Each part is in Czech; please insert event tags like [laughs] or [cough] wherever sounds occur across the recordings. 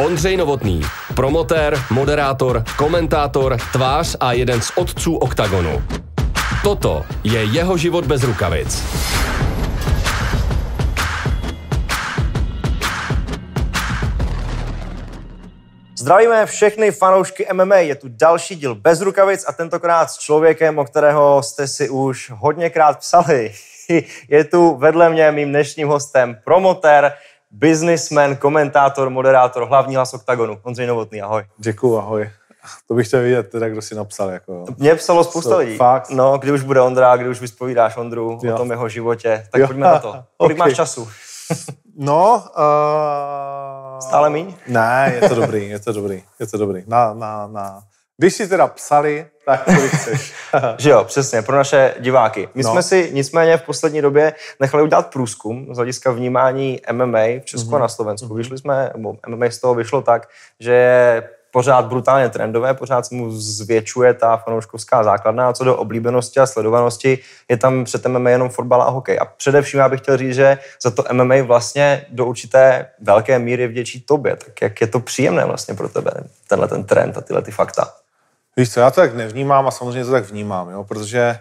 Ondřej Novotný, promotér, moderátor, komentátor, tvář a jeden z otců OKTAGONu. Toto je jeho život bez rukavic. Zdravíme všechny fanoušky MMA, je tu další díl bez rukavic a tentokrát s člověkem, o kterého jste si už hodněkrát psali. [laughs] Je tu vedle mě mým dnešním hostem promotér, businessman, komentátor, moderátor, hlavní hlas OKTAGONu. Ondřej Novotný, ahoj. Děkuju, ahoj. To bych chtěl vidět, teda, kdo si napsal. Jako, Mě psalo spousta So, lidí. fakt? No, kdy už bude Ondra, kdy už vyspovídáš Ondru Jo. o tom jeho životě. Tak Jo. pojďme na to. [laughs] Kolik Ok. máš času? No, uh... Stále míň? Ne, je to dobrý, je to dobrý, je to dobrý. Na, na, na. Když si teda psali, tak kolik chceš. [laughs] Že jo, přesně, pro naše diváky. My No. jsme si nicméně v poslední době nechali udělat průzkum z hlediska vnímání MMA v Česku a Mhm. na Slovensku. Vyšli jsme, nebo MMA z toho vyšlo tak, že je pořád brutálně trendové, pořád se mu zvětšuje ta fanouškovská základna a co do oblíbenosti a sledovanosti je tam před MMA jenom fotbal a hokej. A především já bych chtěl říct, že za to MMA vlastně do určité velké míry vděčí tobě. Tak jak je to příjemné vlastně pro tebe, tenhle ten trend a tyhle ty fakta? Víš co, já to tak nevnímám a samozřejmě to tak vnímám, jo, protože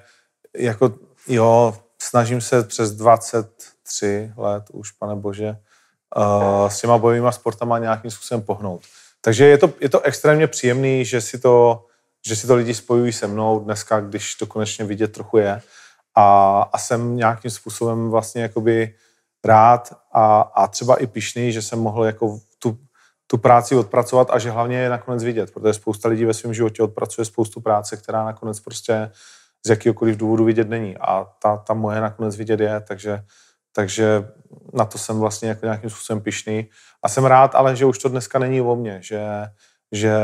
jako, jo, snažím se přes 23 let už, pane bože, uh, s těma bojovými sportama nějakým způsobem pohnout. Takže je to, je to extrémně příjemný, že si to, že si to lidi spojují se mnou dneska, když to konečně vidět trochu je. A, a jsem nějakým způsobem vlastně jakoby rád a, a třeba i pišný, že jsem mohl jako tu, práci odpracovat a že hlavně je nakonec vidět, protože spousta lidí ve svém životě odpracuje spoustu práce, která nakonec prostě z jakýkoliv důvodu vidět není. A ta, ta moje nakonec vidět je, takže, takže na to jsem vlastně jako nějakým způsobem pišný. A jsem rád, ale že už to dneska není o mně, že, že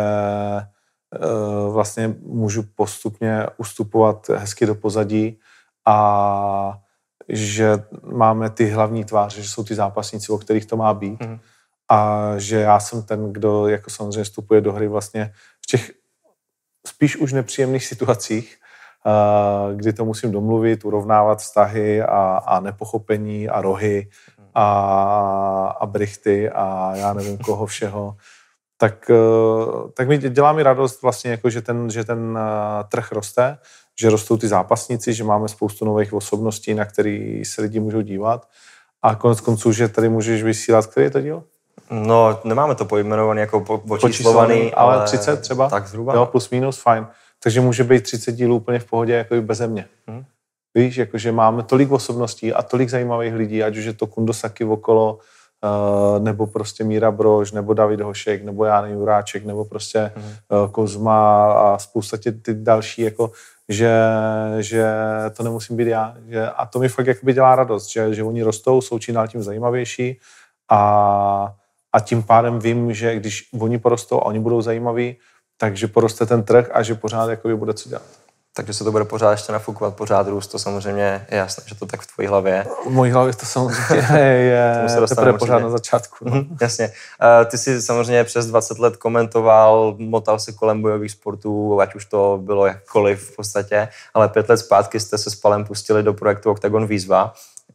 eh, vlastně můžu postupně ustupovat hezky do pozadí a že máme ty hlavní tváře, že jsou ty zápasníci, o kterých to má být. Mhm. A že já jsem ten, kdo jako samozřejmě vstupuje do hry vlastně v těch spíš už nepříjemných situacích, eh, kdy to musím domluvit, urovnávat vztahy a, a nepochopení a rohy a, a brichty a já nevím koho [laughs] všeho, tak, eh, tak mi dělá mi radost vlastně, jako, že ten, že ten eh, trh roste, že rostou ty zápasníci, že máme spoustu nových osobností, na který se lidi můžou dívat a konec konců, že tady můžeš vysílat, který je to díl? No, nemáme to pojmenovaný jako po, počíslovaný, ale 30 třeba? Tak zhruba. Jo, plus minus, fajn. Takže může být 30 dílů úplně v pohodě, jako i beze mě. Mhm. Víš, jakože máme tolik osobností a tolik zajímavých lidí, ať už je to Kundosaki okolo, uh, nebo prostě Míra Brož, nebo David Hošek, nebo Jan Juráček, nebo prostě Mhm. uh, Kozma a spousta tě, ty další, jako, že, že to nemusím být já. Že, a to mi fakt jakoby dělá radost, že, že oni rostou, jsou čím dál tím zajímavější a, a tím pádem vím, že když oni porostou a oni budou zajímaví, takže poroste ten trh a že pořád jakoby bude co dělat. Takže se to bude pořád ještě nafukovat, pořád růst, to samozřejmě je jasné, že to tak v tvojí hlavě je. V mojí hlavě to samozřejmě [laughs] je dostaneme teprve určitě. pořád na začátku. No. Jasně. Eh, Ty jsi samozřejmě přes 20 let komentoval, motal se kolem bojových sportů, ať už to bylo jakkoliv v podstatě, ale pět let zpátky jste se s Palem pustili do projektu Octagon Výzva.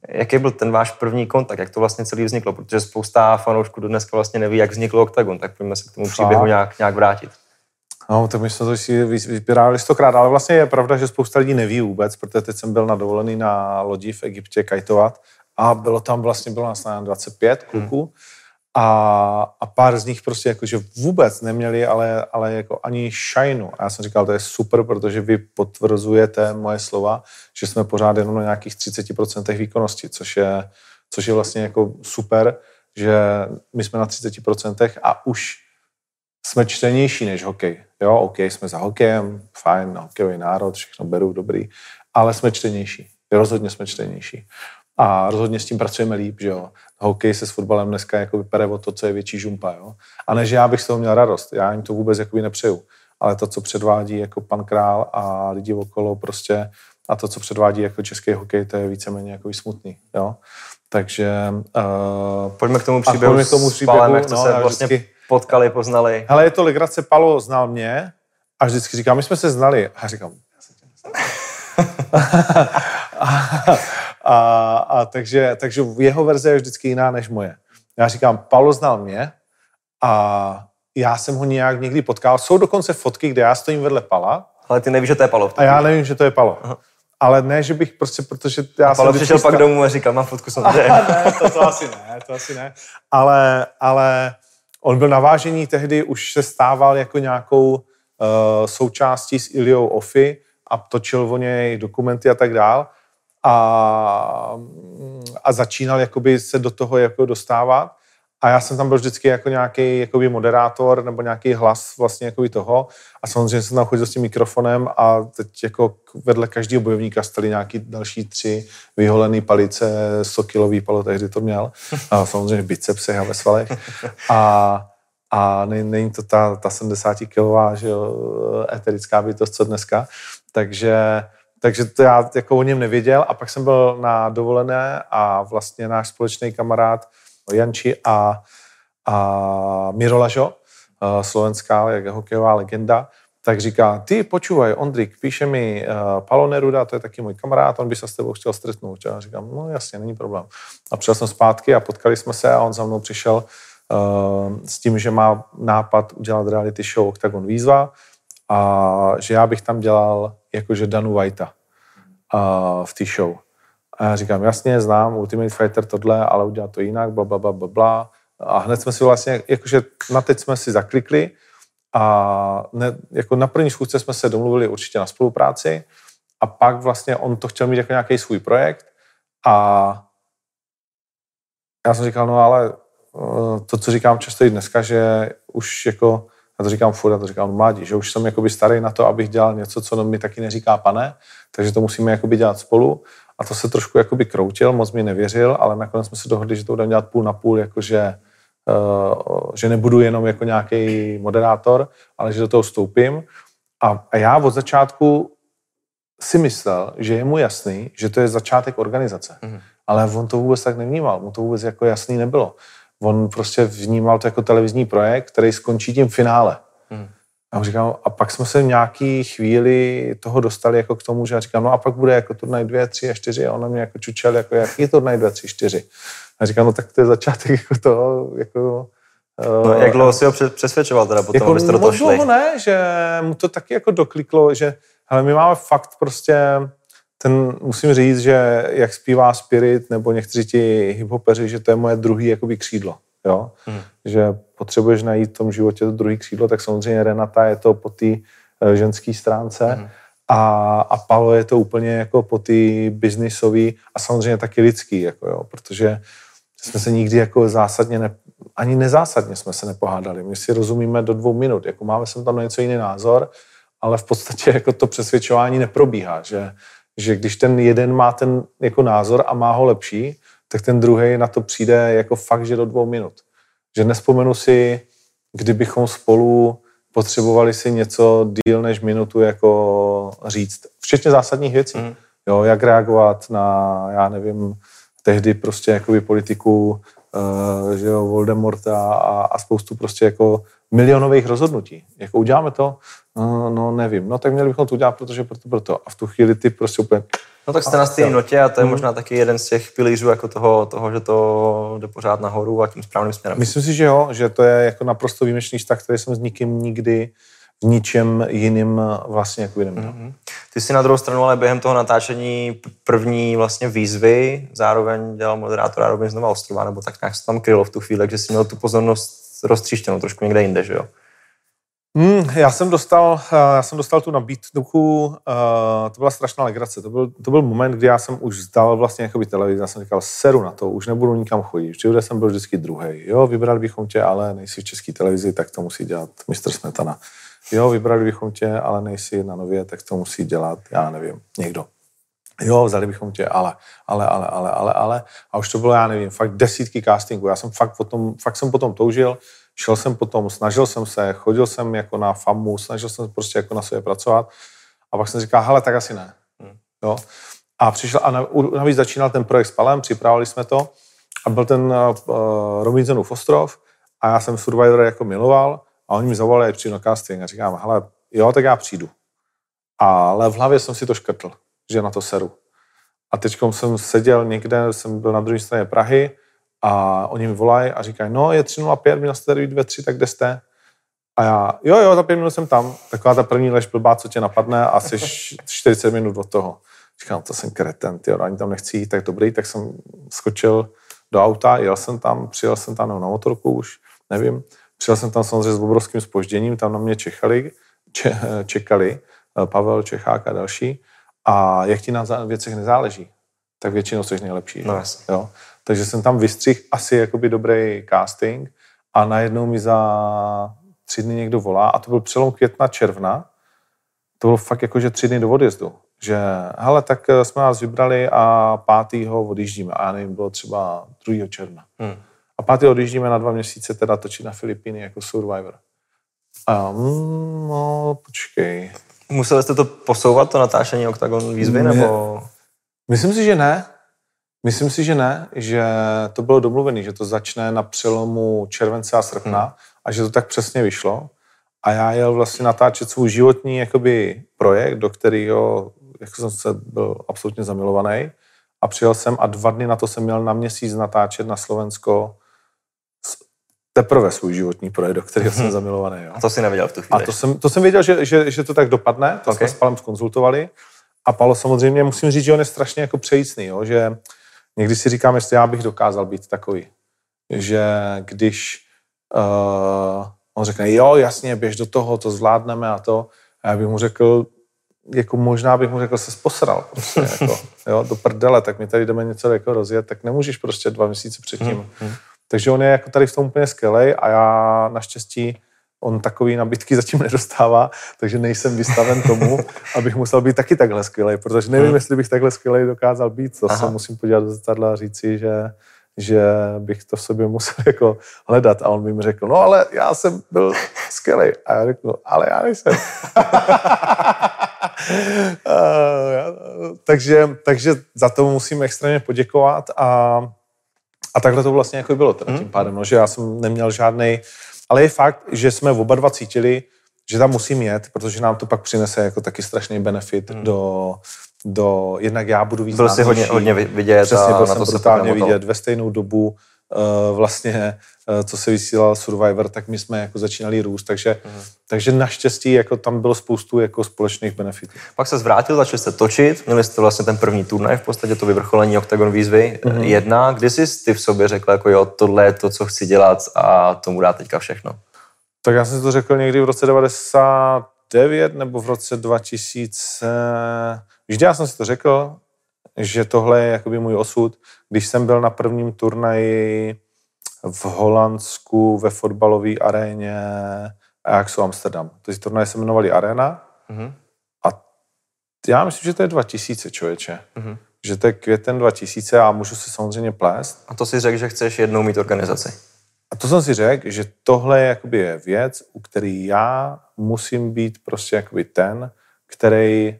Jaký byl ten váš první kontakt? Jak to vlastně celý vzniklo? Protože spousta fanoušků do dneska vlastně neví, jak vznikl Octagon, tak pojďme se k tomu příběhu nějak, nějak vrátit. No, tak my jsme to si vy- vypírali stokrát, ale vlastně je pravda, že spousta lidí neví vůbec, protože teď jsem byl na dovolený na lodi v Egyptě kajtovat a bylo tam vlastně, bylo nás na 25 kluků a, a pár z nich prostě jakože vůbec neměli, ale, ale jako ani šajnu. A já jsem říkal, to je super, protože vy potvrzujete moje slova, že jsme pořád jenom na nějakých 30% výkonnosti, což je, což je vlastně jako super, že my jsme na 30% a už jsme čtenější než hokej. Jo, OK, jsme za hokejem, fajn, hokejový národ, všechno beru, dobrý, ale jsme čtenější. Rozhodně jsme čtenější. A rozhodně s tím pracujeme líp, že jo. Hokej se s fotbalem dneska jako vypere o to, co je větší žumpa, jo. A ne, že já bych z toho měl radost, já jim to vůbec jakoby nepřeju. Ale to, co předvádí jako pan Král a lidi okolo prostě a to, co předvádí jako český hokej, to je víceméně jako smutný, jo. Takže uh, Pojďme k tomu příběhu, pojďme k tomu s příběhu, Palem, jak jste no, se vlastně vždycky- potkali, poznali. Hele, je to legrace, Palo znal mě a vždycky říká, my jsme se znali. A já říkám, já se tě. A, a, a takže, takže jeho verze je vždycky jiná než moje. Já říkám, Paulo znal mě A já jsem ho nějak někdy potkal. Jsou dokonce fotky, kde já stojím vedle Pala. Ale ty nevíš, že to je Palo. A já nevím, že to je Palo. Aha. Ale ne, že bych prostě, protože já Palo přišel pak domů a říkal, mám fotku [laughs] samozřejmě. ne, to, to asi ne, to asi ne. Ale, ale on byl na vážení tehdy, už se stával jako nějakou uh, součástí s Iliou Ofy a točil o něj dokumenty a tak dál. A, a začínal jakoby se do toho jako dostávat. A já jsem tam byl vždycky jako nějaký jakoby moderátor nebo nějaký hlas vlastně jakoby toho. A samozřejmě jsem tam chodil s tím mikrofonem a teď jako vedle každého bojovníka stali nějaký další tři vyholený palice, sokilový palo, tehdy to měl. A samozřejmě bicepsy a ve svalech. A, a není to ta, ta 70 kilová že jo, eterická bytost, co dneska. Takže, takže to já jako o něm nevěděl. A pak jsem byl na dovolené a vlastně náš společný kamarád Janči a, a Mirolažo, eh, slovenská hokejová legenda, tak říká, ty počúvaj, Ondrik, píše mi uh, Palo Neruda, to je taky můj kamarád, on by se s tebou chtěl stretnout. A říkám, no jasně, není problém. A přišel jsem zpátky a potkali jsme se a on za mnou přišel uh, s tím, že má nápad udělat reality show Octagon Výzva a že já bych tam dělal jakože Danu Whitea v té show. A já říkám, jasně, znám Ultimate Fighter tohle, ale udělat to jinak, bla, bla, bla, bla, bla. A hned jsme si vlastně, jakože na teď jsme si zaklikli a ne, jako na první schůzce jsme se domluvili určitě na spolupráci a pak vlastně on to chtěl mít jako nějaký svůj projekt a já jsem říkal, no ale eh, to, co říkám často i dneska, že už jako, já to říkám furt, já to říkám mladí, že už jsem jakoby starý na to, abych dělal něco, co mi taky neříká pane, takže to musíme jakoby dělat spolu a to se trošku jakoby kroutil, moc mi nevěřil, ale nakonec jsme se dohodli, že to budeme dělat půl na půl, jakože uh, že nebudu jenom jako nějaký moderátor, ale že do toho vstoupím. A, a já od začátku si myslel, že je mu jasný, že to je začátek organizace. Mm. Ale on to vůbec tak nevnímal, mu to vůbec jako jasný nebylo. On prostě vnímal to jako televizní projekt, který skončí tím finále. Mm. A on říkal, a pak jsme se v nějaký chvíli toho dostali jako k tomu, že já říkám, no a pak bude jako turnaj 2, 3 a 4 a on na mě jako čučel, jako jaký turnaj 2, 3, 4. A říkám, no tak to je začátek jako toho, jako No, jak dlouho si ho přesvědčoval teda potom, jako abyste do toho šli? dlouho ne, že mu to taky jako dokliklo, že ale my máme fakt prostě ten, musím říct, že jak zpívá Spirit nebo někteří ti hiphopeři, že to je moje druhý jakoby křídlo, jo? Hmm. Že potřebuješ najít v tom životě to druhý křídlo, tak samozřejmě Renata je to po té eh, ženské stránce hmm. a, a Palo je to úplně jako po té biznisové a samozřejmě taky lidský, jako jo, protože jsme se nikdy jako zásadně, ne, ani nezásadně jsme se nepohádali. My si rozumíme do dvou minut, jako máme sem tam na něco jiný názor, ale v podstatě jako to přesvědčování neprobíhá, že, že když ten jeden má ten jako názor a má ho lepší, tak ten druhý na to přijde jako fakt, že do dvou minut. Že nespomenu si, kdybychom spolu potřebovali si něco díl než minutu jako říct. Včetně zásadních věcí. Mm. Jo, jak reagovat na, já nevím, tehdy prostě jakoby politiku, uh, že jo, Voldemorta a, a spoustu prostě jako milionových rozhodnutí. Jako uděláme to? No, no nevím. No tak měli bychom to udělat, protože proto, proto. A v tu chvíli ty prostě úplně... No tak jste na stejné notě a to je hmm. možná taky jeden z těch pilířů jako toho, toho, že to jde pořád nahoru a tím správným směrem. Myslím si, že jo, že to je jako naprosto výjimečný vztah, který jsem s nikým nikdy v ničem jiným vlastně jako jiným. Mm-hmm. Ty jsi na druhou stranu ale během toho natáčení první vlastně výzvy, zároveň dělal moderátora Robin znova ostrova, nebo tak nějak se tam krylo v tu chvíli, že jsi měl tu pozornost roztříštěnou trošku někde jinde, že jo? Hmm, já jsem dostal, eh, já jsem dostal tu nabídku, uh, to byla strašná legrace. To byl, to byl moment, kdy já jsem už zdal vlastně jakoby televizi. Já jsem říkal, seru na to, už nebudu nikam chodit. Všude jsem byl vždycky druhý. Jo, vybrali bychom tě, ale nejsi v české televizi, tak to musí dělat mistr Smetana. Jo, vybrali bychom tě, ale nejsi na nově, tak to musí dělat, já nevím, někdo. Jo, vzali bychom tě, ale, ale, ale, ale, ale, ale. A už to bylo, já nevím, fakt desítky castingů. Já jsem fakt potom, fakt jsem potom toužil, šel jsem potom, snažil jsem se, chodil jsem jako na FAMu, snažil jsem prostě jako na sebe pracovat. A pak jsem říkal, hele, tak asi ne. Hmm. Jo. A přišel, a navíc začínal ten projekt s Palem, připravili jsme to a byl ten uh, Robinsonův ostrov a já jsem Survivor jako miloval a oni mi zavolali, přijdu na casting a říkám, hele, jo, tak já přijdu. Ale v hlavě jsem si to škrtl, že na to seru. A teď jsem seděl někde, jsem byl na druhé straně Prahy A oni mi volají a říkají, no je 3.05, měl jste tady 2.3, tak kde jste? A já, jo, jo, za pět minut jsem tam. Taková ta první lež blbá, co tě napadne, asi [laughs] 40 minut od toho. Říkám, to jsem kreten, ty, ani tam nechci jít, tak dobrý, tak jsem skočil do auta, jel jsem tam, přijel jsem tam na motorku už, nevím. Přijel jsem tam samozřejmě s obrovským spožděním, tam na mě čekali, če, čekali Pavel Čechák a další. A jak ti na věcech nezáleží, tak většinou jsi nejlepší. No, jo? Takže jsem tam vystřihl asi jakoby dobrý casting a najednou mi za tři dny někdo volá a to byl přelom května, června. To bylo fakt jako, že tři dny do odjezdu. Že, hele, tak eh, jsme vás vybrali a pátýho odjíždíme. A já nevím, bylo třeba 2. června. Hmm. A pátýho odjíždíme na dva měsíce teda točit na Filipíny jako Survivor. A mm, no, počkej. Museli jste to posouvat, to natáčení Octagon výzvy, nebo? Myslím si, že ne. Myslím si, že ne, že to bylo domluvené, že to začne na přelomu července a srpna hmm. a že to tak přesně vyšlo. A já jel vlastně natáčet svůj životní jakoby, projekt, do kterého jako jsem se byl absolutně zamilovaný. A přijel jsem a dva dny na to jsem měl na měsíc natáčet na Slovensko teprve svůj životní projekt, do kterého jsem hmm. zamilovaný. Jo. A to si nevěděl v tu chvíli? A to jsem, to jsem věděl, že, že, že to tak dopadne, to okay. jsme s Palem skonzultovali. A Palo samozřejmě, musím říct, že on je strašně jako přejícný, jo, že někdy si říkám, jestli já bych dokázal být takový, že když uh, on řekne, jo, jasně, běž do toho, to zvládneme a to, a já bych mu řekl, jako možná bych mu řekl, se posral, prostě, [laughs] jako, jo, do prdele, tak my tady jdeme něco jako rozjet, tak nemůžeš prostě dva měsíce předtím. Hmm, hmm. Takže on je jako tady v tom úplně skvělej a já naštěstí on takový nabídky zatím nedostává, takže nejsem vystaven tomu, [laughs] abych musel být taky takhle skvělý, protože nevím, hmm. jestli bych takhle skvělý dokázal být. To Aha. se musím podívat do zrcadla a říci, že, že bych to v sobě musel [laughs] jako hledat. A on by mi řekl, no ale já jsem byl skvělý. A já řeknu, ale já nejsem. [laughs] takže, takže za to musím extrémně poděkovat a, a takhle to vlastně jako bylo teda tím hmm. pádem, no, že já jsem neměl žádný ale je fakt, že jsme oba dva cítili, že tam musím jet, protože nám to pak přinese jako taky strašný benefit hmm. do, do, jednak já budu víc Byl si hodně, hodně vidět Přesně, byl jsem brutálně vidět ve stejnou dobu vlastně, uh, co se vysílal Survivor, tak my jsme jako začínali růst, takže, hmm. takže naštěstí jako tam bylo spoustu jako společných benefitů. Pak se zvrátil, začali jste točit, měli jste vlastně ten první turnaj, v podstatě to vyvrcholení Octagon výzvy hmm. jedna. Kdy jsi ty v sobě řekl, jako jo, tohle je to, co chci dělat a tomu dá teďka všechno? Tak já jsem si to řekl někdy v roce 99 nebo v roce 2000. Vždy já jsem si to řekl, že tohle je jakoby můj osud. Když jsem byl na prvním turnaji v Holandsku ve fotbalové aréně Ajaxu Amsterdam. Ty turnaje se jmenovaly Arena mm-hmm. a já myslím, že to je 2000, člověče. Mm-hmm. Že to je květen 2000 a můžu se samozřejmě plést. A to si řekl, že chceš jednou mít organizaci. A to jsem si řekl, že tohle je, jakoby věc, u který já musím být prostě jakoby ten, který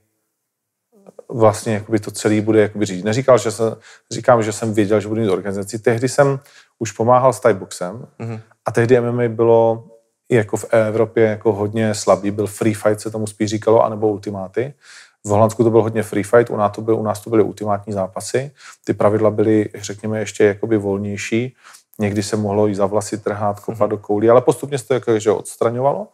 vlastně jakoby to celý bude jakoby řídit. Neříkal, že jsem, říkám, že jsem věděl, že budu mít organizaci. Tehdy jsem už pomáhal s Thaiboxem mm-hmm. a tehdy MMA bylo i jako v Evropě jako hodně slabý. Byl free fight, se tomu spíš říkalo, anebo ultimáty. V Holandsku to byl hodně free fight, u nás to, byl, u nás to byly ultimátní zápasy. Ty pravidla byly, řekněme, ještě jakoby volnější. Někdy se mohlo i za vlasy trhat, kopat mm-hmm. do koulí, ale postupně se to jako, že odstraňovalo.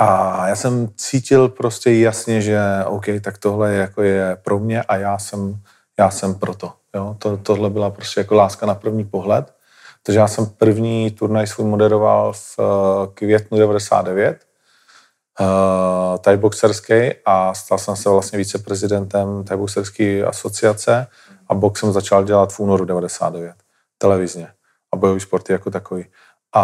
A já jsem cítil prostě jasně, že OK, tak tohle je, jako je pro mě a já jsem, já jsem pro to. Jo? to. Tohle byla prostě jako láska na první pohled. Takže já jsem první turnaj svůj moderoval v eh, květnu 99, uh, tajboxerský a stal jsem se vlastně viceprezidentem tajboxerské asociace a box jsem začal dělat v únoru 99 televizně a bojový sporty jako takový. A,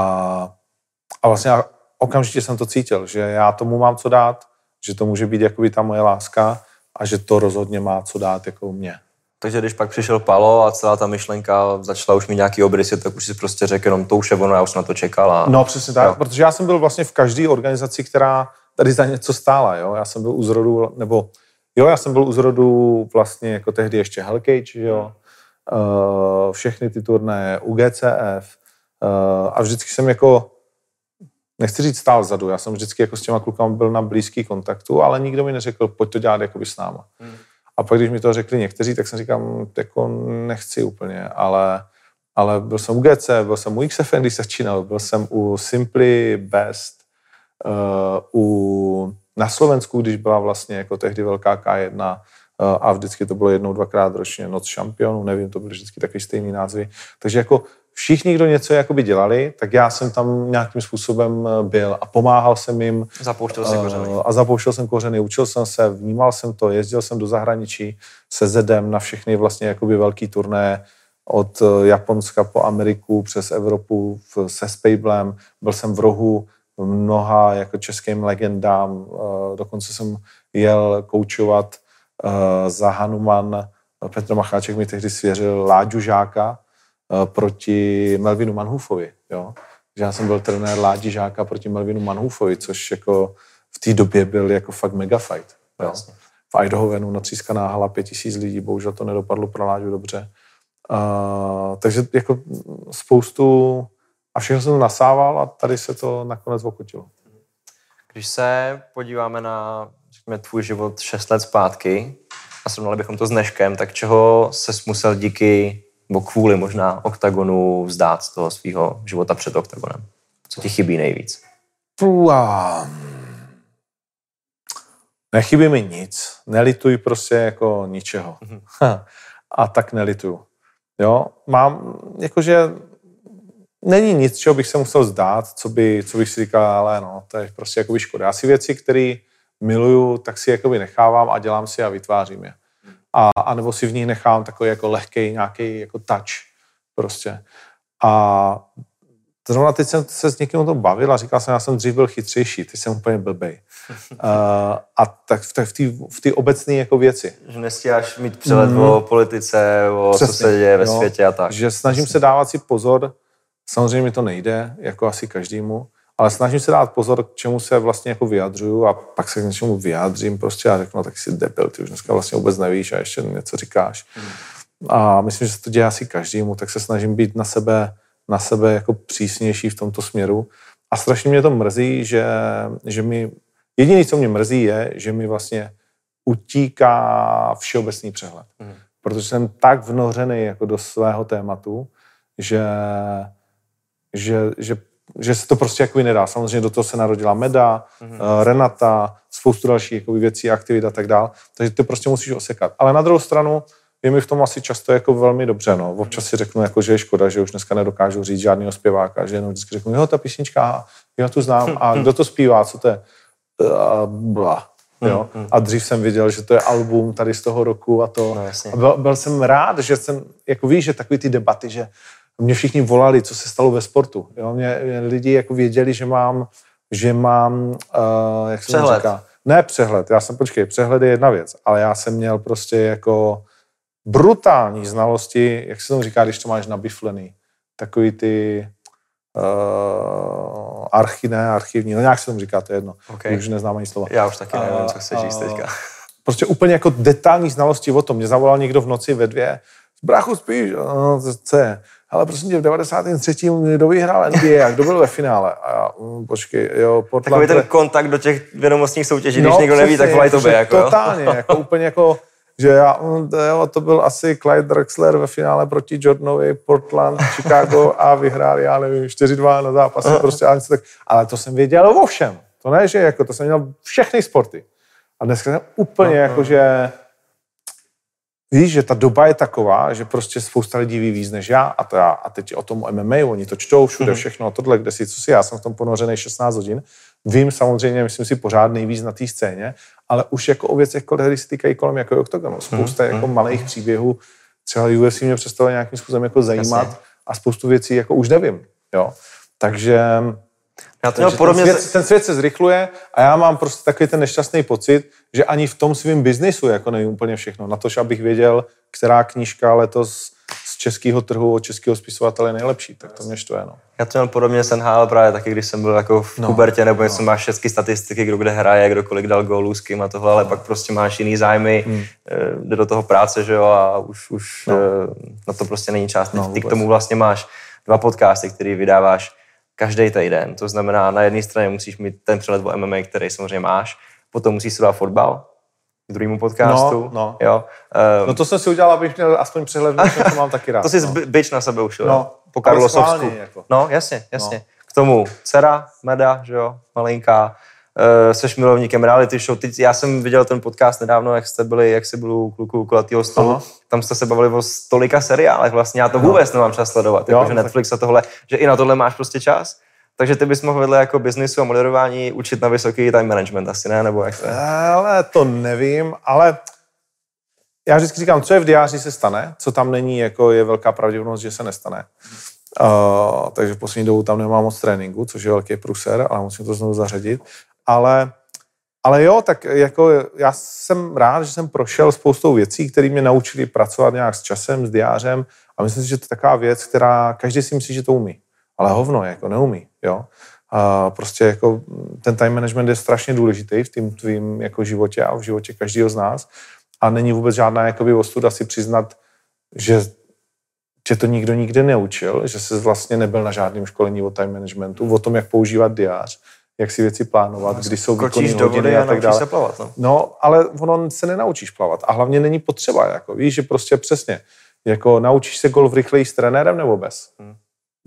a vlastně okamžitě jsem to cítil, že já tomu mám co dát, že to může být jakoby ta moje láska a že to rozhodně má co dát jako mě. Takže když pak přišel Palo a celá ta myšlenka začala už mít nějaký obrysy, tak už si prostě řekl jenom to už je ono, já už na to čekal. A... No přesně tak, jo. protože já jsem byl vlastně v každé organizaci, která tady za něco stála. Jo? Já jsem byl u zrodu, nebo jo, já jsem byl u zrodu vlastně jako tehdy ještě Hellcage, jo? Uh, všechny ty turné u GCF uh, a vždycky jsem jako nechci říct stál zadu, já jsem vždycky jako s těma klukama byl na blízký kontaktu, ale nikdo mi neřekl, pojď to dělat jakoby s náma. Hmm. A pak, když mi to řekli někteří, tak jsem říkal, jako nechci úplně, ale, ale byl jsem u GC, byl jsem u XFN, když se začínal, byl jsem u Simply Best, uh, u, na Slovensku, když byla vlastně jako tehdy velká K1 uh, a vždycky to bylo jednou, dvakrát ročně noc šampionů, nevím, to byly vždycky taky stejný názvy. Takže jako všichni, kdo něco jakoby dělali, tak já jsem tam nějakým způsobem eh, byl a pomáhal jsem jim. Zapouštěl jsem kořeny. A zapouštěl jsem kořeny, učil jsem se, vnímal jsem to, jezdil jsem do zahraničí se Zedem na všechny vlastně jakoby velký turné, od eh, Japonska po Ameriku přes Evropu se Spablem. Byl jsem v rohu mnoha jako českým legendám, eh, dokonce jsem jel koučovat za Hanuman. Petr Macháček mi tehdy svěřil Láďu Žáka, Eh, proti Melvinu Manhufovi. Jo? Že já jsem byl trenér Ládi Žáka proti Melvinu Manhufovi, což jako v té době byl jako fakt mega fight. Jo? V Eidhovenu natřískaná hala pět tisíc lidí, bohužel to nedopadlo pro Láďu dobře. Uh, takže jako spoustu a všechno jsem to nasával a tady se to nakonec okutilo. Když se podíváme na řekněme, tvůj život 6 let zpátky a srovnali bychom to s dneškem, tak čeho se musel díky nebo kvůli možná oktagonu vzdát z toho svého života před oktagonem? Co ti chybí nejvíc? Pua. Nechybí mi nic. Nelituj prostě jako ničeho. Mm-hmm. [laughs] A tak nelituju. Jo, mám, jakože není nic, čeho bych se musel zdát, co, by, co bych si říkal, ale no, to je prostě jako škoda. Já si věci, které miluju, tak si jakoby nechávám a dělám si a vytvářím je a, a nebo si v ní nechám takový jako lehký nějaký jako touch prostě. A zrovna teď jsem se s někým o tom bavil a říkal jsem, já jsem dřív byl chytřejší, teď jsem úplně blbej. uh, [laughs] a tak v té v v obecné jako věci. Že nestíháš mít přelet mm. o politice, o Přesně, co se děje ve jo, světě a tak. Že snažím Přesně. se dávat si pozor, samozřejmě mi to nejde, jako asi každému, ale snažím se dát pozor, k čemu se vlastně jako vyjadřuju a pak se k něčemu vyjádřím prostě a řeknu, no, tak si debil, ty už dneska vlastně vůbec nevíš a ještě něco říkáš. Hmm. A myslím, že se to děje asi každému, tak se snažím být na sebe, na sebe jako přísnější v tomto směru. A strašně mě to mrzí, že, že mi, jediné, co mě mrzí, je, že mi vlastně utíká všeobecný přehled. Hmm. Protože jsem tak vnořený jako do svého tématu, že, že, že že se to prostě jako nedá. Samozřejmě do toho se narodila Meda, mm-hmm. Renata, spoustu dalších jako věcí, aktivit a tak dále. Takže ty prostě musíš osekat. Ale na druhou stranu je mi v tom asi často jako velmi dobře. No. Občas si řeknu, jako, že je škoda, že už dneska nedokážu říct žádného zpěváka, že jenom vždycky řeknu, jo, ta písnička, já tu znám, a kdo to zpívá, co to je? Uh, bla. Jo? Mm, mm. A dřív jsem viděl, že to je album tady z toho roku a to. No, a byl, byl, jsem rád, že jsem, jako víš, že takový ty debaty, že mě všichni volali, co se stalo ve sportu. Jo? Mě, mě lidi jako věděli, že mám, že mám, uh, jak se přehled. říká, ne přehled, já jsem, počkej, přehled je jedna věc, ale já jsem měl prostě jako brutální znalosti, jak se tomu říká, když to máš nabiflený, takový ty uh, archy, ne, archivní, no nějak se tomu říká, to je jedno, okay. už neznám ani slova. Já už taky nevím, co chceš říct teďka. Prostě úplně jako detailní znalosti o tom. Mě zavolal někdo v noci ve dvě, bráchu spíš, no, co je? Ale prosím tě, v 93. kdo vyhrál NBA a kdo byl ve finále? A mm, počkej, jo, Portland... Takový ten kontakt do těch vědomostních soutěží, no, když někdo neví, tak volají tobě. Jako, totálně, jako [laughs] úplně jako, že já, mm, jo, to byl asi Clyde Drexler ve finále proti Jordanovi, Portland, Chicago a vyhrál, já nevím, 4-2 na zápase, prostě ale, tak, ale to jsem věděl o všem. To ne, že jako, to jsem měl všechny sporty. A dneska jsem úplně jako, že Víš, že ta doba je taková, že prostě spousta lidí ví víc než já a, to já, a teď o tom MMA, oni to čtou všude, mm-hmm. všechno a tohle, kde si, co si, já jsem v tom ponořený 16 hodin. Vím samozřejmě, myslím si, pořád nejvíc na té scéně, ale už jako o věcech, které se týkají kolem jako oktogonu. Spousta mm-hmm. jako malých příběhů, třeba UFC mě přestalo nějakým způsobem jako zajímat Jasně. a spoustu věcí jako už nevím. Jo? Takže já to podobně... ten, svět, ten svět se zrychluje a já mám prostě takový ten nešťastný pocit, že ani v tom svém biznisu jako nevím úplně všechno. Na to, abych věděl, která knížka letos z českého trhu od českého spisovatele je nejlepší, tak to mě štve. No. Já to měl podobně s NHL právě taky, když jsem byl jako v no, pubertě, nebo něco no. máš všechny statistiky, kdo kde hraje, kdo kolik dal gólů s kým a tohle, ale no. pak prostě máš jiný zájmy, hmm. Eh, jde do toho práce, že jo, a už, už no. Eh, na to prostě není čas. No, Ty k tomu vlastně máš dva podcasty, který vydáváš každý týden. To znamená, na jedné straně musíš mít ten přelet o MMA, který samozřejmě máš, potom musíš sledovat fotbal, k druhému podcastu. No, no. Jo. No to jsem si udělal, abych měl aspoň přehled, že to mám taky rád. [laughs] to jsi no. byč na sebe ušil, No, no, po Karlosovsku. jako. No, jasně, jasně. No. K tomu dcera, Meda, že jo, malinká, uh, seš milovníkem reality show. Teď, já jsem viděl ten podcast nedávno, jak jste byli, jak jsi byl u kluků kulatýho stolu. Aha. Tam jste se bavili o stolika seriálech, vlastně já to vůbec nemám čas sledovat, Jo, jakože tak- Netflix a tohle, že i na tohle máš prostě čas. Takže ty bys mohl vedle jako biznisu a moderování učit na vysoký time management asi, ne? Nebo jak to? Ale to nevím, ale já vždycky říkám, co je v diáři se stane, co tam není, jako je velká pravděpodobnost, že se nestane. Uh, takže v poslední dobou tam nemám moc tréninku, což je velký pruser, ale musím to znovu zařadit. Ale, ale jo, tak jako já jsem rád, že jsem prošel spoustou věcí, které mě naučili pracovat nějak s časem, s diářem a myslím si, že to je taková věc, která každý si myslí, že to umí. Ale hovno, jako neumí, jo. A prostě jako ten time management je strašně důležitý v tím tvým jako životě a v životě každého z nás a není vůbec žádná jakoby ostuda si přiznat, že tě to nikdo nikdy neučil, že jsi vlastně nebyl na žádném školení o time managementu, o tom, jak používat diář, jak si věci plánovat, kdy jsou výkonné do hodiny vody a a tak dále. se plavat, no. No, ale ono se nenaučíš plavat a hlavně není potřeba, jako víš, že prostě přesně, jako naučíš se golf rychleji s trenérem nebo bez? Hmm.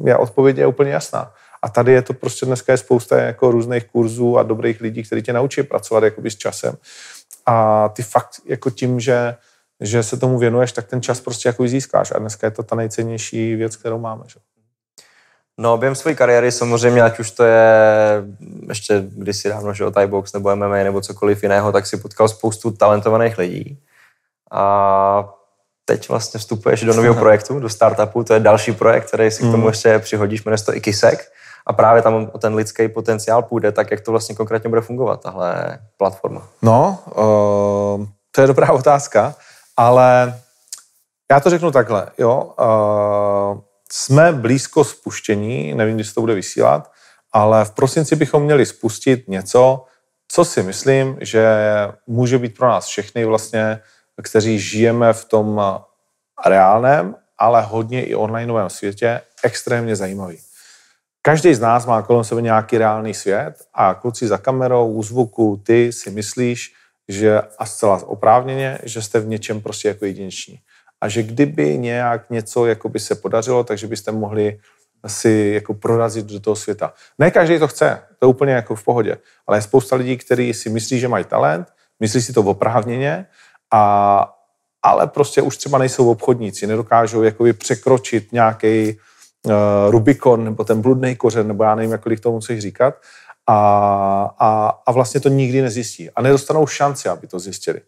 Já odpověď je úplně jasná. A tady je to prostě dneska je spousta jako různých kurzů a dobrých lidí, kteří tě naučí pracovat jakoby s časem. A ty fakt jako tím, že, že se tomu věnuješ, tak ten čas prostě jako získáš. A dneska je to ta nejcennější věc, kterou máme. Že? No, během své kariéry samozřejmě, ať už to je ještě kdysi dávno, že o Thai box nebo MMA nebo cokoliv jiného, tak si potkal spoustu talentovaných lidí. A teď vlastně vstupuješ do nového [laughs] projektu, do startupu, to je další projekt, který si k tomu ještě přihodíš, jmenuje se to Ikisek. A právě tam o ten lidský potenciál půjde, tak jak to vlastně konkrétně bude fungovat, tahle platforma. No, uh, to je dobrá [laughs] otázka, ale já to řeknu takhle, jo. Uh, jsme blízko spuštění, nevím, kdy se to bude vysílat, ale v prosinci bychom měli spustit něco, co si myslím, že může být pro nás všechny vlastně, kteří žijeme v tom reálném, ale hodně i onlineovém světě, extrémně zajímavý. Každý z nás má kolem sebe nějaký reálný svět a kluci za kamerou, u zvuku, ty si myslíš, že a zcela oprávněně, že jste v něčem prostě jako jedineční. A že kdyby nějak něco jako by se podařilo, takže byste mohli si jako prorazit do toho světa. Ne každý to chce, to je úplně jako v pohodě, ale je spousta lidí, kteří si myslí, že mají talent, myslí si to oprávněně, a, ale prostě už třeba nejsou obchodníci, nedokážou jakoby překročit nějaký uh, Rubikon nebo ten bludný kořen, nebo já nevím, jakkoliv tomu musíš říkat, a, a, a vlastně to nikdy nezjistí. A nedostanou šanci, aby to zjistili.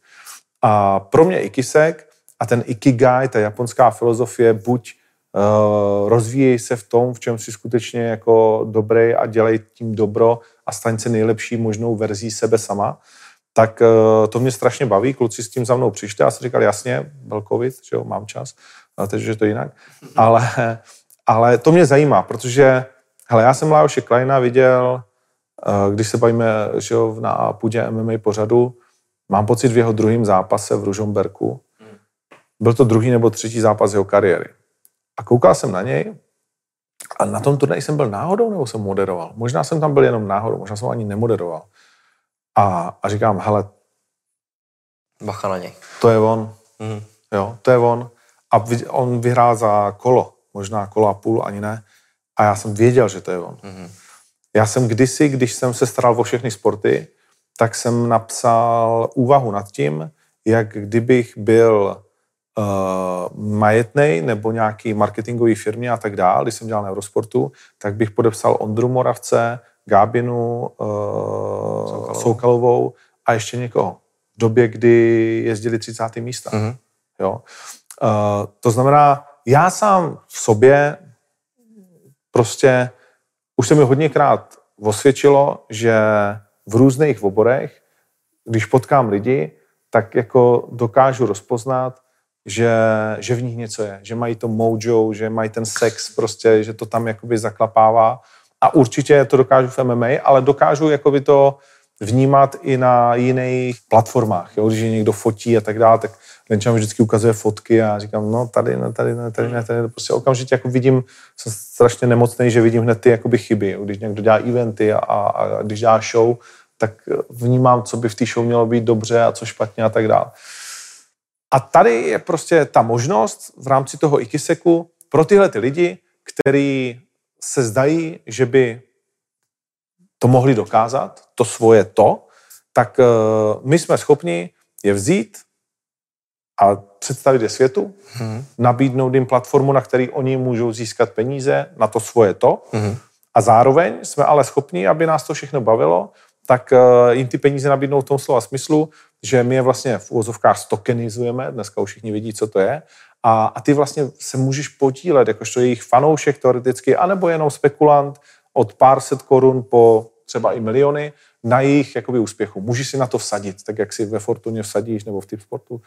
A pro mě Ikisek a ten Ikigai, ta japonská filozofie, buď uh, rozvíjej se v tom, v čem jsi skutečně jako dobrý a dělej tím dobro a staň se nejlepší možnou verzí sebe sama, tak uh, to mě strašně baví. Kluci s tím za mnou přišli a si říkali, jasně, byl covid, že jo, mám čas, už je to jinak. Ale, ale to mě zajímá, protože hele, já jsem Lajoše Kleina viděl, uh, když se bavíme že jo, na půdě MMA pořadu, mám pocit v jeho druhém zápase v Ružomberku. Byl to druhý nebo třetí zápas jeho kariéry. A koukal jsem na něj a na tom turnaji jsem byl náhodou nebo jsem moderoval. Možná jsem tam byl jenom náhodou, možná jsem ani nemoderoval. A, a říkám, hele, Bacha na něj. to je on, Mhm. jo, to je on. A on vyhrál za kolo, možná kolo a půl, ani ne. A já jsem věděl, že to je on. Mhm. Já jsem kdysi, když jsem se staral o všechny sporty, tak jsem napsal úvahu nad tím, jak kdybych byl uh, majetnej nebo nějaký marketingový firmě a tak dále, když jsem dělal na Eurosportu, tak bych podepsal Ondru Moravce, Gábinu, uh, Soukalovou. Soukalovou a ještě někoho. V době, kdy jezdili 30. místa. Mhm. Jo. Uh, to znamená, já sám v sobě prostě už se mi hodněkrát osvědčilo, že v různých oborech, když potkám lidi, tak jako dokážu rozpoznat, že, že v nich něco je, že mají to mojo, že mají ten sex prostě, že to tam jakoby zaklapává. A určitě to dokážu v MMA, ale dokážu jakoby to vnímat i na jiných platformách. Jo? Když je někdo fotí a tak dále, tak Lenča mi vždycky ukazuje fotky a říkám, no tady ne, tady ne, tady ne, tady ne. Prostě okamžitě jako vidím, jsem strašně nemocný, že vidím hned ty jakoby chyby. Když někdo dělá eventy a, a, a když dělá show, tak vnímám, co by v té show mělo být dobře a co špatně a tak dále. A tady je prostě ta možnost v rámci toho ikiseku pro tyhle ty lidi, kteří se zdají, že by to mohli dokázat, to svoje to, tak uh, my jsme schopni je vzít a představit je světu, hmm. nabídnout jim platformu, na který oni můžou získat peníze na to svoje to. Hmm. A zároveň jsme ale schopni, aby nás to všechno bavilo, tak uh, jim ty peníze nabídnout v tom slova smyslu, že my je vlastně v úvozovkách stokenizujeme, dneska už všichni vidí, co to je, a, a ty vlastně se můžeš podílet, jakožto jejich fanoušek teoreticky, anebo jenom spekulant od pár set korun po třeba i miliony na jejich jakoby, úspěchu. Můžeš si na to vsadit, tak jak si ve Fortuně vsadíš nebo v Tipsportu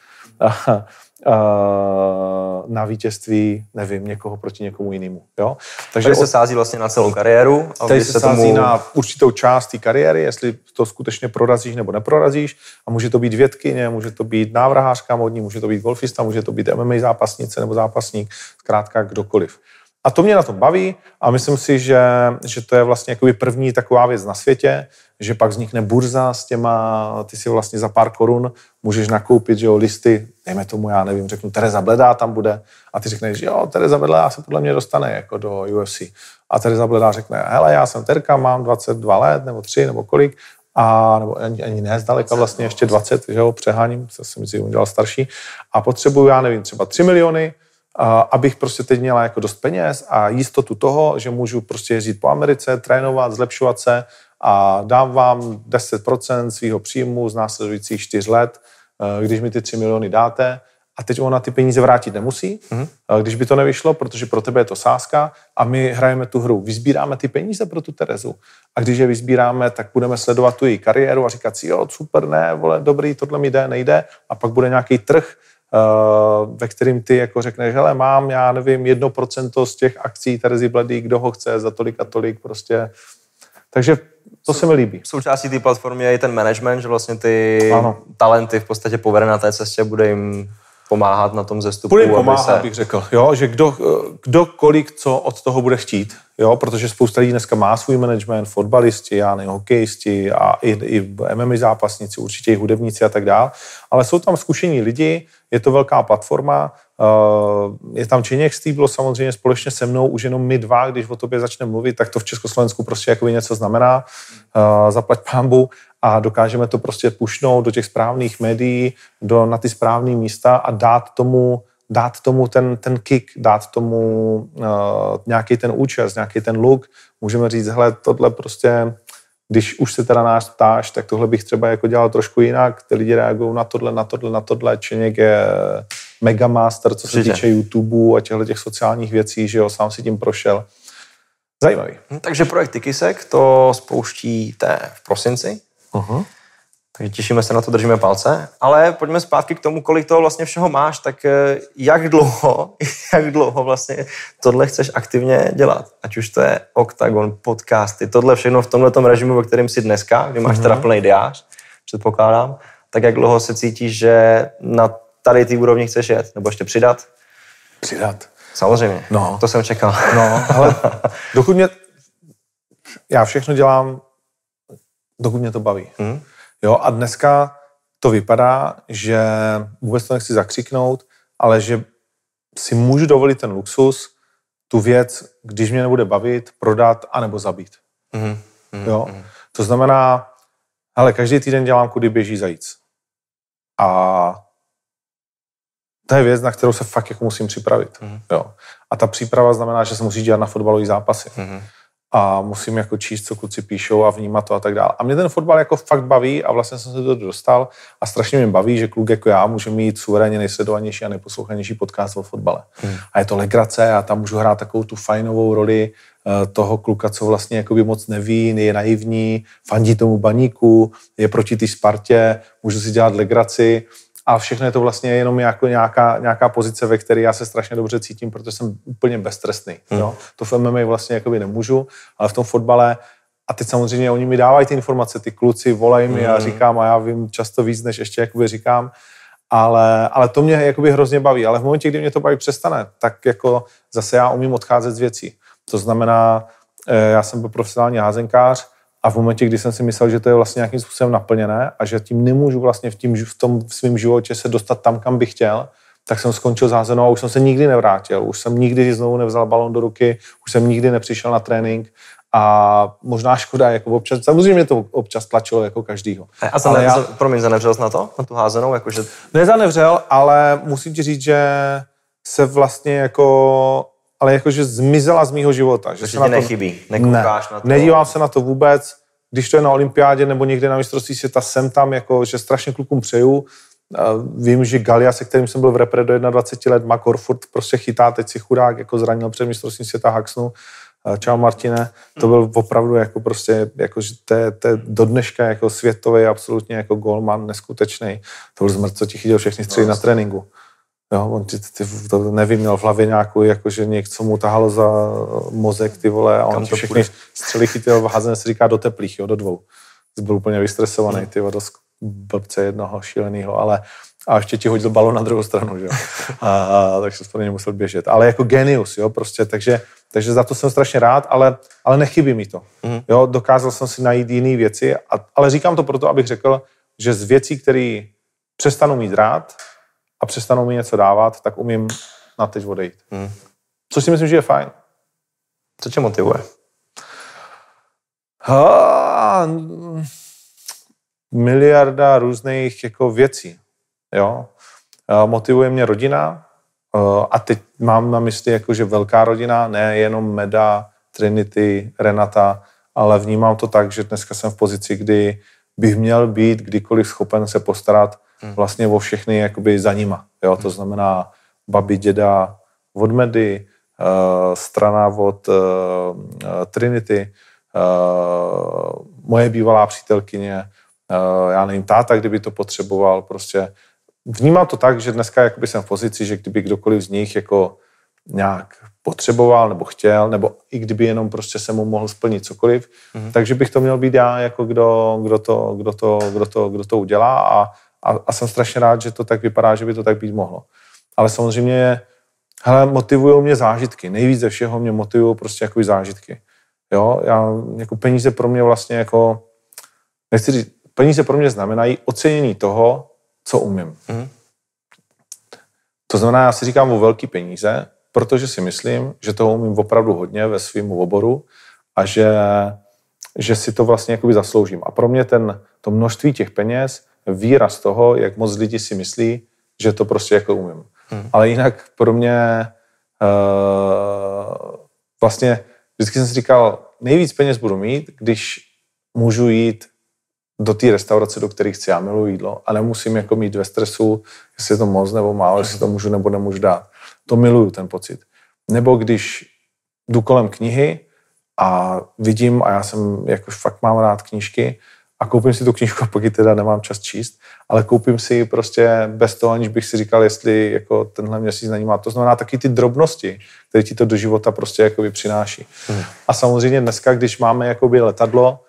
na vítězství, nevím, někoho proti někomu jinému. Jo? Takže tady se sází vlastně na celou kariéru. A tady se, se sází tomu... na určitou část té kariéry, jestli to skutečně prorazíš nebo neprorazíš. A může to být vědkyně, může to být návrhářka modní, může to být golfista, může to být MMA zápasnice nebo zápasník, zkrátka kdokoliv. A to mě na tom baví a myslím si, že, že to je vlastně jakoby první taková věc na světě, že pak vznikne burza s těma, ty si vlastně za pár korun můžeš nakoupit, že jo, listy, dejme tomu, já nevím, řeknu, Tereza Bledá tam bude a ty řekneš, že jo, Tereza Bledá se podle mě dostane jako do UFC. A Tereza Bledá řekne, hele, já jsem Terka, mám 22 let, nebo 3, nebo kolik, a, nebo ani, ani ne zdaleka vlastně ještě 20, že jo, přeháním, to jsem si udělal starší, a potřebuju, já nevím, třeba 3 miliony, abych prostě teď měla jako dost peněz a jistotu toho, že můžu prostě jezdit po Americe, trénovat, zlepšovat se a dám vám 10% svého příjmu z následujících 4 let, eh, když mi ty 3 miliony dáte a teď ona ty peníze vrátit nemusí, mm-hmm. když by to nevyšlo, protože pro tebe je to sázka a my hrajeme tu hru. Vyzbíráme ty peníze pro tu Terezu a když je vyzbíráme, tak budeme sledovat tu její kariéru a říkat si, jo, super, ne, vole, dobrý, tohle mi jde, nejde a pak bude nějaký trh, ve kterým ty jako řekneš, hele, mám, já nevím, jedno procento z těch akcí Terezy Bledý, kdo ho chce za tolik a tolik, prostě. Takže to se mi líbí. Součástí té platformy je i ten management, že vlastně ty ano. talenty v podstatě povede na té cestě, bude jim pomáhat na tom zestupu. Bude pomáhat, se... bych řekl, jo, že kdo, kdo kolik co od toho bude chtít, jo, protože spousta lidí dneska má svůj management, fotbalisti, já nevím, hokejisti a i, i MMA zápasníci, určitě i hudebníci a tak dál, ale jsou tam zkušení lidi, je to velká platforma, eh, je tam Činěk Stýblo samozřejmě společně se mnou, už jenom my dva, když o tobě začneme mluvit, tak to v Československu prostě jako něco znamená, eh, zaplať pámbu a dokážeme to prostě pušnout do těch správných médií, do, na ty správné místa a dát tomu, dát tomu ten, ten kick, dát tomu uh, nějaký ten účast, nějaký ten look. Můžeme říct, hele, tohle prostě, když už se teda náš ptáš, tak tohle bych třeba jako dělal trošku jinak, ty lidi reagují na tohle, na tohle, na tohle, Čeněk je mega master, co se Přijde. týče YouTube a těchto těch sociálních věcí, že jo, sám si tím prošel. Zajímavý. Takže projekt Tikisek to spouštíte v prosinci Uh-huh. Takže těšíme se na to, držíme palce. Ale pojďme zpátky k tomu, kolik toho vlastně všeho máš, tak eh, jak dlouho, [laughs] jak dlouho vlastně tohle chceš aktivně dělat? Ať už to je Octagon, podcasty, tohle všechno v tomhle režimu, ve kterém jsi dneska, kdy máš teda plný diář, předpokládám, tak jak dlouho se cítíš, že na tady ty úrovni chceš jet? Nebo ještě přidat? Přidat. Samozřejmě, no. to jsem čekal. No, ale [laughs] dokud mě... Já všechno dělám dokud mě to baví. Mm. Jo, a dneska to vypadá, že vůbec to nechci zakřiknout, ale že si můžu dovolit ten luxus, tu věc, když mě nebude bavit, prodat anebo zabít. Mm. Mm. Jo? Mm. To znamená, ale každý týden dělám, kudy běží zajíc. A to je věc, na kterou se fakt jako musím připravit. Mm. Jo. A ta příprava znamená, že se musí dělat na fotbalové zápasy. Mm a musím jako číst, co kluci píšou a vnímat to a tak dále. A mě ten fotbal jako fakt baví a vlastně jsem se to dostal a strašně mě baví, že kluk jako já může mít suverénně nejsledovanější a nejposlouchanější podcast o fotbale. Hmm. A je to legrace a tam můžu hrát takovou tu fajnovou roli eh, toho kluka, co vlastně jakoby moc neví, je naivní, fandí tomu baníku, je proti té Spartě, můžu si dělat legraci a všechno je to vlastně jenom jako nějaká, nějaká pozice, ve které já se strašně dobře cítím, protože jsem úplně beztrestný. Hmm. Jo? To v MMA vlastně jakoby nemůžu, ale v tom fotbale a teď samozřejmě oni mi dávají ty informace, ty kluci volají mi hmm. a říkám a já vím často víc, než ještě jakoby říkám, ale, ale to mě jakoby hrozně baví. Ale v momentě, kdy mě to baví přestane, tak jako zase já umím odcházet z věcí. To znamená, eh, já jsem byl profesionální házenkář A v momentě, kdy jsem si myslel, že to je vlastně nějakým způsobem naplněné a že tím nemůžu vlastně v, tím, v tom svém životě se dostat tam, kam bych chtěl, tak jsem skončil zázenou a už jsem se nikdy nevrátil. Už jsem nikdy znovu nevzal balon do ruky, už jsem nikdy nepřišel na trénink a možná škoda, jako občas, samozřejmě mě to občas tlačilo jako každýho. A zane, já, promiň, zanevřel jsi na to, na tu házenou? Jakože... Nezanevřel, ale musím ti říct, že se vlastně jako, ale jakože zmizela z mýho života. Že se na to, nechybí, nekoukáš ne, na to. Nedívám se na to vůbec, když to je na olympiádě nebo někde na mistrovství světa, jsem tam, jako, že strašně klukům přeju. Vím, že Galia, se kterým jsem byl v repre do 21 let, má Korfurt prostě chytá, teď si chudák jako zranil před mistrovstvím světa Haxnu. Čau Martine, to byl opravdu jako prostě, jako, že to je, to je do dneška jako světový absolutně jako golman, neskutečný. To byl zmrt, co ti chytil všechny střely no, na tréninku. Jo, on ti, ty, to nevím, měl v hlavě nějakou, jakože něco mu tahalo za mozek, ty vole, a on ti všechny půjde? střely chytil, házené se říká do teplých, jo, do dvou. Byl úplně vystresovaný, hmm. ty do blbce jednoho šíleného, ale a ještě ti hodil balon na druhou stranu, že jo. A, a, takže to musel běžet. Ale jako genius, jo, prostě, takže, takže za to jsem strašně rád, ale, ale nechybí mi to. Mm. Jo, dokázal jsem si najít jiné věci, a, ale říkám to proto, abych řekl, že z věcí, které přestanu mít rád, a přestanou mi něco dávat, tak umím na teď odejít. Hmm. Což si myslím, že je fajn. Co tě motivuje? Ha, miliarda různých jako věcí. Jo? Motivuje mě rodina a teď mám na mysli jako, že velká rodina, ne jenom Meda, Trinity, Renata, ale vnímám to tak, že dneska jsem v pozici, kdy bych měl být kdykoliv schopen se postarat. Vlastně o všechny jakoby za nima. Jo? To hmm. znamená babi, děda od Medy, uh, strana od uh, Trinity, uh, moje bývalá přítelkyně, já nevím, táta, kdyby to potřeboval, prostě vnímám to tak, že dneska jakoby jsem v pozici, že kdyby kdokoliv z nich jako nějak potřeboval nebo chtěl, nebo i kdyby jenom prostě se mu mohl splnit cokoliv, mm-hmm. takže bych to měl být já, jako kdo, kdo, to, kdo, to, kdo, to, kdo to udělá a a, a jsem strašně rád, že to tak vypadá, že by to tak být mohlo. Ale samozřejmě, hele, motivují mě zážitky. Nejvíc ze všeho mě motivují prostě jako zážitky. Jo, já, jako peníze pro mě vlastně jako, nechci říct, peníze pro mě znamenají ocenění toho, co umím. Mm. To znamená, já si říkám o velký peníze, protože si myslím, že toho umím opravdu hodně ve svém oboru a že, že si to vlastně jakoby zasloužím. A pro mě ten, to množství těch peněz výraz toho, jak moc lidi si myslí, že to prostě jako umím. Hmm. Ale jinak pro mě uh, vlastně vždycky jsem si říkal, nejvíc peněz budu mít, když můžu jít do té restaurace, do které chci. Já miluji jídlo a nemusím jako mít ve stresu, jestli je to moc nebo málo, jestli to můžu nebo nemůžu dát. To miluju, ten pocit. Nebo když jdu kolem knihy a vidím, a já jsem jako fakt mám rád knížky, a koupím si tu knížku, pokud teda nemám čas číst, ale koupím si ji prostě bez toho, aniž bych si říkal, jestli jako tenhle měsíc na ní má. To znamená taky ty drobnosti, které ti to do života prostě jakoby přináší. Hmm. A samozřejmě dneska, když máme jakoby letadlo,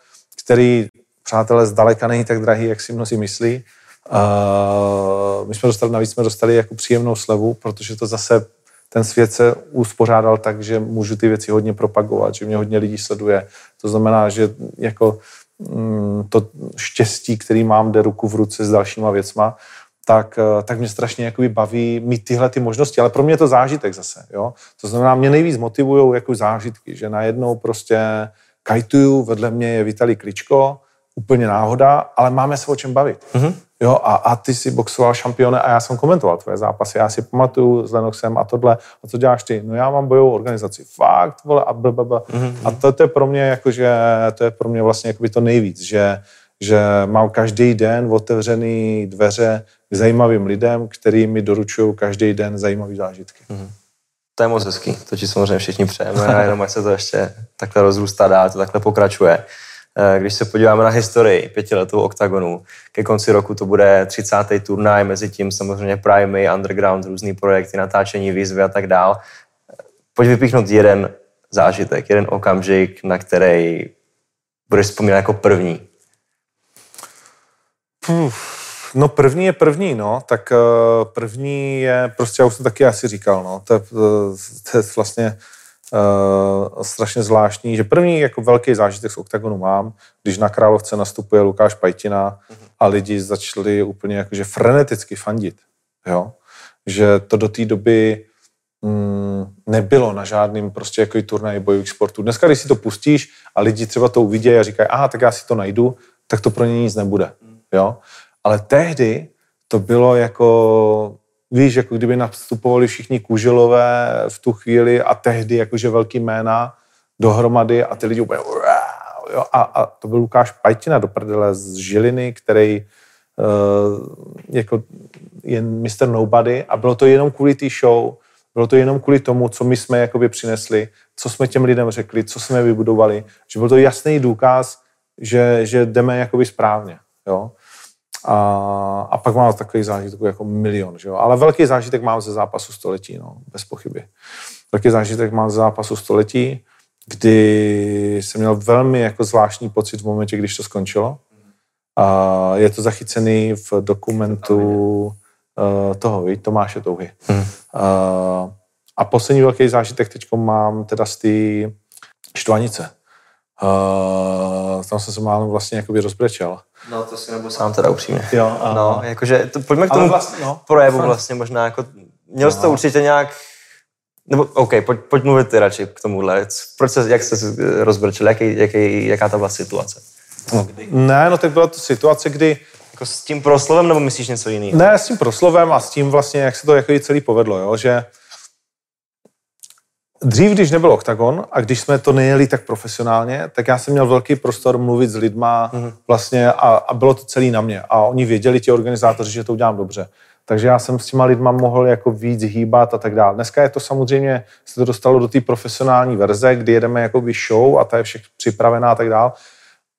který, přátelé, zdaleka není tak drahý, jak si mnozí myslí, uh, my jsme dostali, navíc jsme dostali jako příjemnou slevu, protože to zase ten svět se uspořádal tak, že můžu ty věci hodně propagovat, že mě hodně lidí sleduje. To znamená, že jako to štěstí, který mám, jde ruku v ruce s dalšíma věcma, tak, eh, tak mě strašně jakoby baví mít tyhle ty možnosti, ale pro mě je to zážitek zase, jo. To znamená, mě nejvíc motivují jako zážitky, že najednou prostě kajtuju, vedle mě je Vitali Kličko, úplně náhoda, ale máme se o čem bavit. Mm-hmm. Jo, a, a ty jsi boxoval šampiony a já jsem komentoval tvoje zápasy. Já si pamatuju s Lenoxem a tohle. A co děláš ty? No já mám bojovou organizaci. Fakt, vole, a blablabla. Mm-hmm. A to, to, je pro mě jakože, to je pro mě vlastně jakoby to nejvíc, že, že mám každý den otevřený dveře k zajímavým lidem, který mi doručují každý den zajímavé zážitky. Mm-hmm. To je moc hezký, to ti samozřejmě všichni přejeme a jenom ať se to ještě takhle rozrůstá dál, to takhle pokračuje. Eh, když se podíváme na historii pětiletou oktagonu, ke konci roku to bude 30. turnaj, mezi tím samozřejmě Prime, Underground, různý projekty, natáčení, výzvy a tak dál. Pojď vypíchnout jeden zážitek, jeden okamžik, na který budeš vzpomínat jako první. no první je první, no. Tak uh, první je, prostě já už jsem taky asi říkal, no. To je, to je vlastně uh, strašně zvláštní, že první jako velký zážitek z OKTAGONu mám, když na Královce nastupuje Lukáš Pajtina a lidi začali úplně jakože freneticky fandit. Jo? Že to do té doby mm, nebylo na žádným prostě jako turnaji bojových sportů. Dneska, když si to pustíš a lidi třeba to uvidí a říkají, aha, tak já si to najdu, tak to pro ně nic nebude. Jo? Ale tehdy to bylo jako, víš, jako kdyby nastupovali všichni kuželové v tu chvíli a tehdy jakože velký jména dohromady a ty lidi úplně jo, a, a to byl Lukáš Pajtina do prdele z Žiliny, který uh, jako je Mr. Nobody a bylo to jenom kvůli té show, bylo to jenom kvůli tomu, co my jsme jakoby přinesli, co jsme těm lidem řekli, co jsme vybudovali, že byl to jasný důkaz, že, že jdeme jakoby správně. Jo? A, a pak mám takový zážitek jako milion. Že jo? Ale velký zážitek mám ze zápasu století, no, bez pochyby. Velký zážitek mám ze zápasu století, kdy jsem měl velmi jako zvláštní pocit v momentě, když to skončilo. A je to zachycený v dokumentu uh, toho, víš, Tomáše Touhy. Hmm. Uh, a poslední velký zážitek teď mám teda z té Štvanice. Uh, tam jsem se málem vlastně jakoby rozbrečel. No to si nebudu sám teda upřímně. Jo, a... No, jakože, to, pojďme k tomu vlastně, no, projevu fakt. vlastně možná jako, měl jsi to no. určitě nějak, nebo OK, pojď, pojď mluvit ty radši k tomuhle. Proč se, jak jste se rozbrčil, jaký, jaký, jaká ta byla situace? No, ne, no tak byla to situace, kdy jako s tím proslovem, nebo myslíš něco jiného? Ne, s tím proslovem a s tím vlastně, jak se to jako celý povedlo, jo? že Dřív, když nebyl OKTAGON a když jsme to nejeli tak profesionálně, tak já jsem měl velký prostor mluvit s lidma mm-hmm. vlastně a, a bylo to celý na mě. A oni věděli, ti organizátoři, že to udělám dobře. Takže já jsem s těma lidma mohl jako víc hýbat a tak dále. Dneska je to samozřejmě, se to dostalo do té profesionální verze, kdy jedeme jako show a ta je všech připravená a tak dále.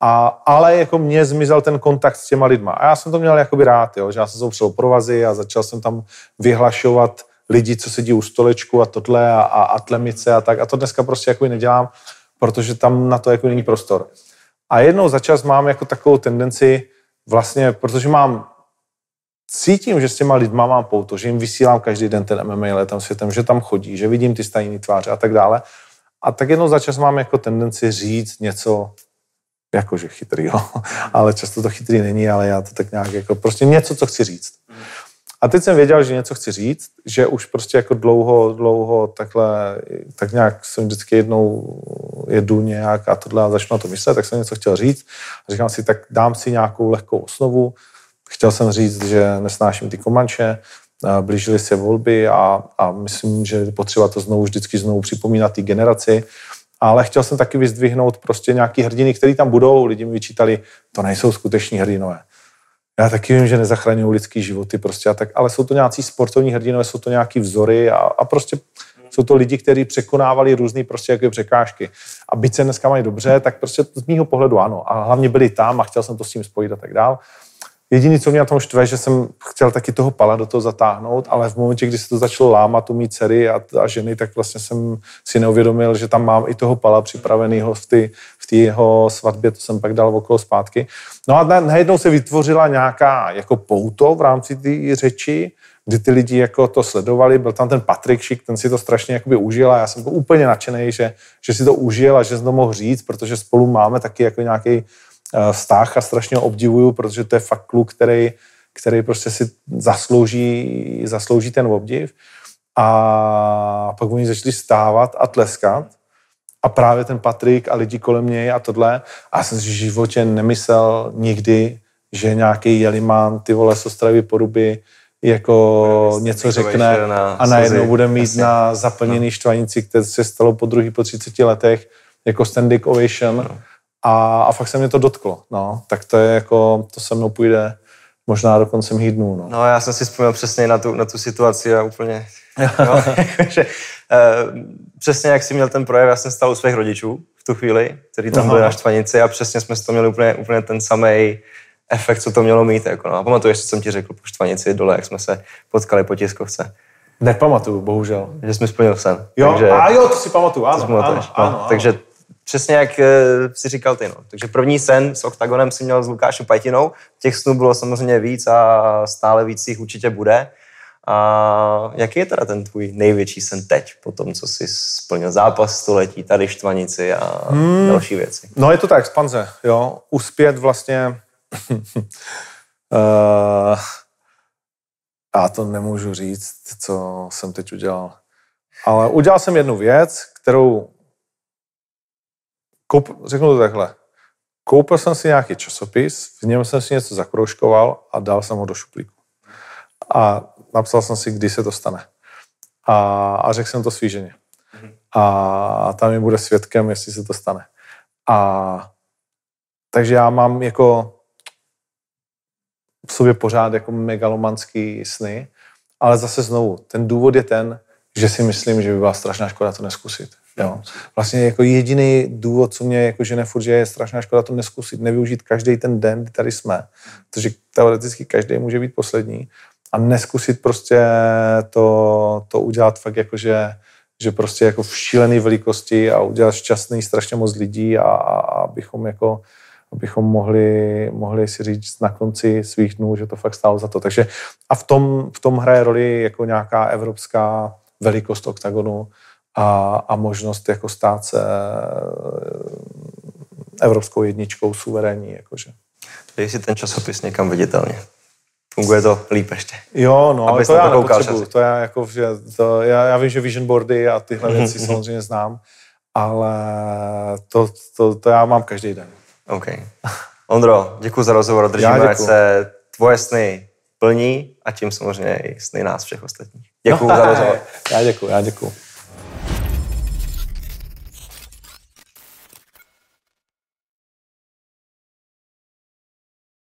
A, ale jako mě zmizel ten kontakt s těma lidma. A já jsem to měl jakoby rád, jo, že já jsem se opřel provazy a začal jsem tam vyhlašovat lidi, co sedí u stolečku a tohle a, a, a tlemice a tak. A to dneska prostě jako nedělám, protože tam na to jako není prostor. A jednou za čas mám jako takovou tendenci vlastně, protože mám cítím, že s těma lidma mám pouto, že jim vysílám každý den ten MMA letem světem, že tam chodí, že vidím ty stejné tváře a tak dále. A tak jednou za čas mám jako tendenci říct něco jakože chytrý, jo. [laughs] ale často to chytrý není, ale já to tak nějak jako prostě něco, co chci říct. A teď jsem věděl, že něco chci říct, že už prostě jako dlouho, dlouho takhle, tak nějak jsem vždycky jednou jedu nějak a tohle a začnu na to myslet, tak jsem něco chtěl říct. A říkám si, tak dám si nějakou lehkou osnovu. Chtěl jsem říct, že nesnáším ty komanče, blížily se volby a, a myslím, že je potřeba to znovu vždycky znovu připomínat té generaci. Ale chtěl jsem taky vyzdvihnout prostě nějaký hrdiny, který tam budou. Lidi mi vyčítali, to nejsou skuteční hrdinové já taky vím, že nezachraňují lidský životy prostě a tak, ale jsou to nějací sportovní hrdinové, jsou to nějaký vzory a, a prostě jsou to lidi, kteří překonávali různé prostě jako překážky. A byť se dneska mají dobře, tak prostě z mýho pohledu ano. A hlavně byli tam a chtěl jsem to s tím spojit a tak dál. Jediný, co mě na tom štve, že jsem chtěl taky toho pala do toho zatáhnout, ale v momentě, kdy se to začalo lámat u mý dcery a, a ženy, tak vlastně jsem si neuvědomil, že tam mám i toho pala připraveného v té v jeho svatbě, to jsem pak dal okolo zpátky. No a najednou se vytvořila nějaká jako pouto v rámci té řeči, kdy ty lidi jako to sledovali, byl tam ten Patrik Šik, ten si to strašně jakoby užil a já jsem byl úplně nadšený, že, že si to užil a že jsem to mohl říct, protože spolu máme taky jako nějaký vztah a strašně ho obdivuju, protože to je fakt kluk, který, který prostě si zaslouží, zaslouží ten obdiv. A pak oni začali stávat a tleskat. A právě ten Patrik a lidi kolem něj a tohle. A já jsem si v životě nemyslel nikdy, že nějaký Jelimán, ty vole z Ostravy Poruby, jako něco řekne na a najednou bude mít Jasně. na zaplněný no. štvanici, které se stalo po druhý, po 30 letech, jako standing ovation. No a, a fakt se mě to dotklo, no. Tak to je jako, to se mnou půjde možná do konce mých dnů, no. No já jsem si vzpomněl přesně na tu, na tu situaci a úplně, no, že, uh, přesně jak jsi měl ten projev, já jsem stál u svých rodičů v tu chvíli, který tam byli na štvanici a přesně jsme to měli úplně, úplně ten samý efekt, co to mělo mít. Jako, no. A pamatuješ, co jsem ti řekl po štvanici dole, jak jsme se potkali po tiskovce. Nepamatuju, bohužel. Že jsme splnil sen. Jo, takže, a jo, to si pamatuju, ano, ano, ano, no, ano, Takže přesně jak eh, si říkal ty. No. Takže první sen s OKTAGONem si měl s Lukášem Pajtinou. Těch snů bylo samozřejmě víc a stále víc jich určitě bude. A jaký je teda ten tvůj největší sen teď, po tom, co jsi splnil zápas století, tady štvanici a hmm. další věci? No je to ta expanze, jo. Uspět vlastně... uh, [laughs] já to nemůžu říct, co jsem teď udělal. Ale udělal jsem jednu věc, kterou koup, řeknu to takhle. Koupil jsem si nějaký časopis, v něm jsem si něco zakroužkoval a dal jsem ho do šuplíku. A napsal jsem si, kdy se to stane. A, a řekl jsem to svý ženě. A tam mi bude svědkem, jestli se to stane. A takže já mám jako v sobě pořád jako megalomanský sny, ale zase znovu, ten důvod je ten, že si myslím, že by byla strašná škoda to neskusit. Jo. Vlastně jako jediný důvod, co mě jako žene furt, že je strašná škoda to neskusit, nevyužít každý ten den, kdy tady jsme. Protože teoreticky každý může být poslední a neskusit prostě to, to udělat fakt jako, že, že prostě jako v šílené velikosti a udělat šťastný strašně moc lidí a, a abychom jako abychom mohli, mohli si říct na konci svých dnů, že to fakt stálo za to. Takže a v tom, v tom hraje roli jako nějaká evropská velikost oktagonu a, a možnost jako stát se eh, evropskou jedničkou suverénní. Jakože. Dej si ten časopis někam viditelně. Funguje to líp ještě. Jo, no, ale to já nepotřebuji. To já, jako, že to, já, já vím, že vision boardy a tyhle věci samozřejmě znám, ale to, to, to já mám každý den. OK. Ondro, děkuji za rozhovor, držíme se tvoje sny plní a tím samozřejmě i sny nás všech ostatních. Děkuji no, za [laughs] rozhovor. Já děkuji, já děkuji.